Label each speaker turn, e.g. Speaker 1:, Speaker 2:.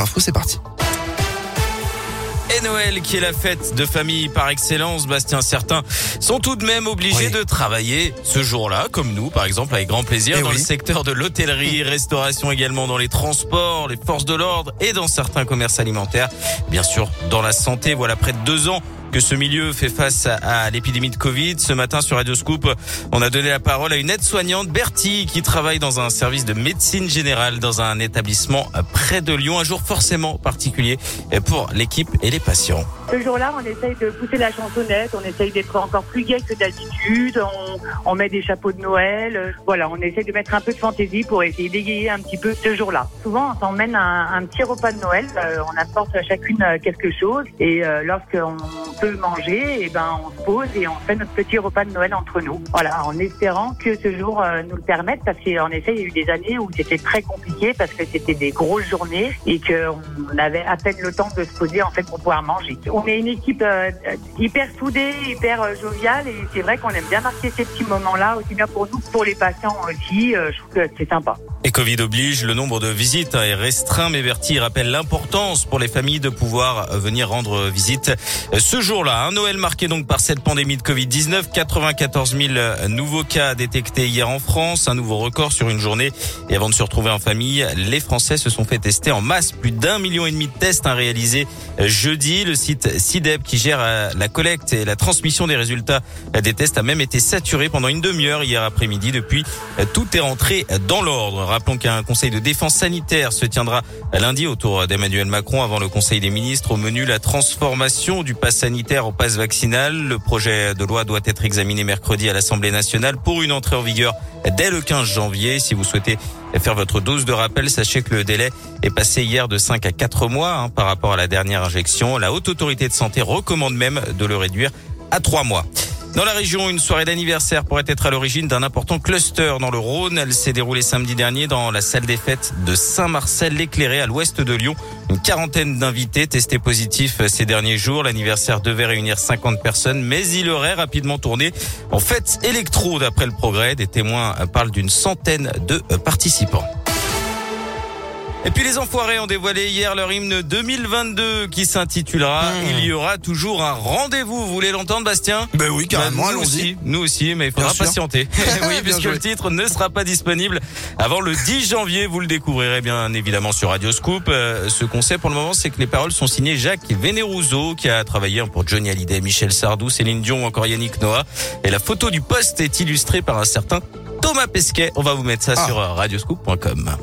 Speaker 1: Info, c'est parti.
Speaker 2: Et Noël, qui est la fête de famille par excellence, Bastien, certains sont tout de même obligés
Speaker 1: Oui.
Speaker 2: de travailler ce jour-là, comme nous, par exemple, avec grand plaisir,
Speaker 1: Eh
Speaker 2: dans
Speaker 1: oui.
Speaker 2: le secteur de l'hôtellerie, restauration également, dans les transports, les forces de l'ordre et dans certains commerces alimentaires. Bien sûr, dans la santé, voilà près de deux ans que ce milieu fait face à, l'épidémie de Covid. Ce matin sur Radio Scoop, on a donné la parole à une aide-soignante, Bertie, qui travaille dans un service de médecine générale dans un établissement près de Lyon. Un jour forcément particulier pour l'équipe et les patients.
Speaker 3: Ce jour-là, on essaye de pousser la chansonnette, on essaye d'être encore plus gai que d'habitude, on, met des chapeaux de Noël, voilà, on essaye de mettre un peu de fantaisie pour essayer d'égayer un petit peu ce jour-là. Souvent, on s'emmène un, un petit repas de Noël, euh, on apporte à chacune euh, quelque chose et euh, lorsqu'on peut manger, et ben on se pose et on fait notre petit repas de Noël entre nous. Voilà, en espérant que ce jour euh, nous le permette parce qu'en effet, il y a eu des années où c'était très compliqué parce que c'était des grosses journées et qu'on avait à peine le temps de se poser en fait pour pouvoir manger. On est une équipe euh, hyper soudée, hyper euh, joviale et c'est vrai qu'on aime bien marquer ces petits moments-là aussi bien pour nous que pour les patients aussi. Je trouve que c'est sympa.
Speaker 2: Et Covid oblige, le nombre de visites est restreint, mais Bertie rappelle l'importance pour les familles de pouvoir venir rendre visite ce jour-là. Un Noël marqué donc par cette pandémie de Covid-19, 94 000 nouveaux cas détectés hier en France, un nouveau record sur une journée. Et avant de se retrouver en famille, les Français se sont fait tester en masse. Plus d'un million et demi de tests hein, réalisés jeudi. Le site CIDEP qui gère euh, la collecte et la transmission des résultats des tests a même été saturé pendant une demi-heure hier après-midi. Depuis, tout est rentré dans l'ordre. Rappelons qu'un conseil de défense sanitaire se tiendra lundi autour d'Emmanuel Macron avant le conseil des ministres. Au menu, la transformation du pass sanitaire au pass vaccinal. Le projet de loi doit être examiné mercredi à l'Assemblée nationale pour une entrée en vigueur dès le 15 janvier. Si vous souhaitez faire votre dose de rappel, sachez que le délai est passé hier de 5 à 4 mois hein, par rapport à la dernière injection. La haute autorité de santé recommande même de le réduire à 3 mois. Dans la région, une soirée d'anniversaire pourrait être à l'origine d'un important cluster dans le Rhône. Elle s'est déroulée samedi dernier dans la salle des fêtes de Saint-Marcel-l'Éclairé à l'ouest de Lyon. Une quarantaine d'invités testés positifs ces derniers jours. L'anniversaire devait réunir 50 personnes, mais il aurait rapidement tourné en fête électro d'après le progrès. Des témoins parlent d'une centaine de participants. Et puis les Enfoirés ont dévoilé hier leur hymne 2022 qui s'intitulera
Speaker 1: Mmh.
Speaker 2: Il y aura toujours un rendez-vous. Vous voulez l'entendre, Bastien?
Speaker 1: Ben oui, carrément,
Speaker 2: Bah, nous
Speaker 1: allons-y.
Speaker 2: aussi, nous aussi, mais il faudra
Speaker 1: Bien
Speaker 2: patienter. oui, puisque
Speaker 1: joué.
Speaker 2: le titre ne sera pas disponible avant le 10 janvier. Vous le découvrirez bien évidemment sur Radio Scoop. Euh, ce qu'on sait pour le moment, c'est que les paroles sont signées Jacques Vénérouzeau, qui a travaillé pour Johnny Hallyday, Michel Sardou, Céline Dion ou encore Yannick Noah. Et la photo du poste est illustrée par un certain Thomas Pesquet. On va vous mettre ça
Speaker 1: Ah.
Speaker 2: sur euh, radioscoop.com.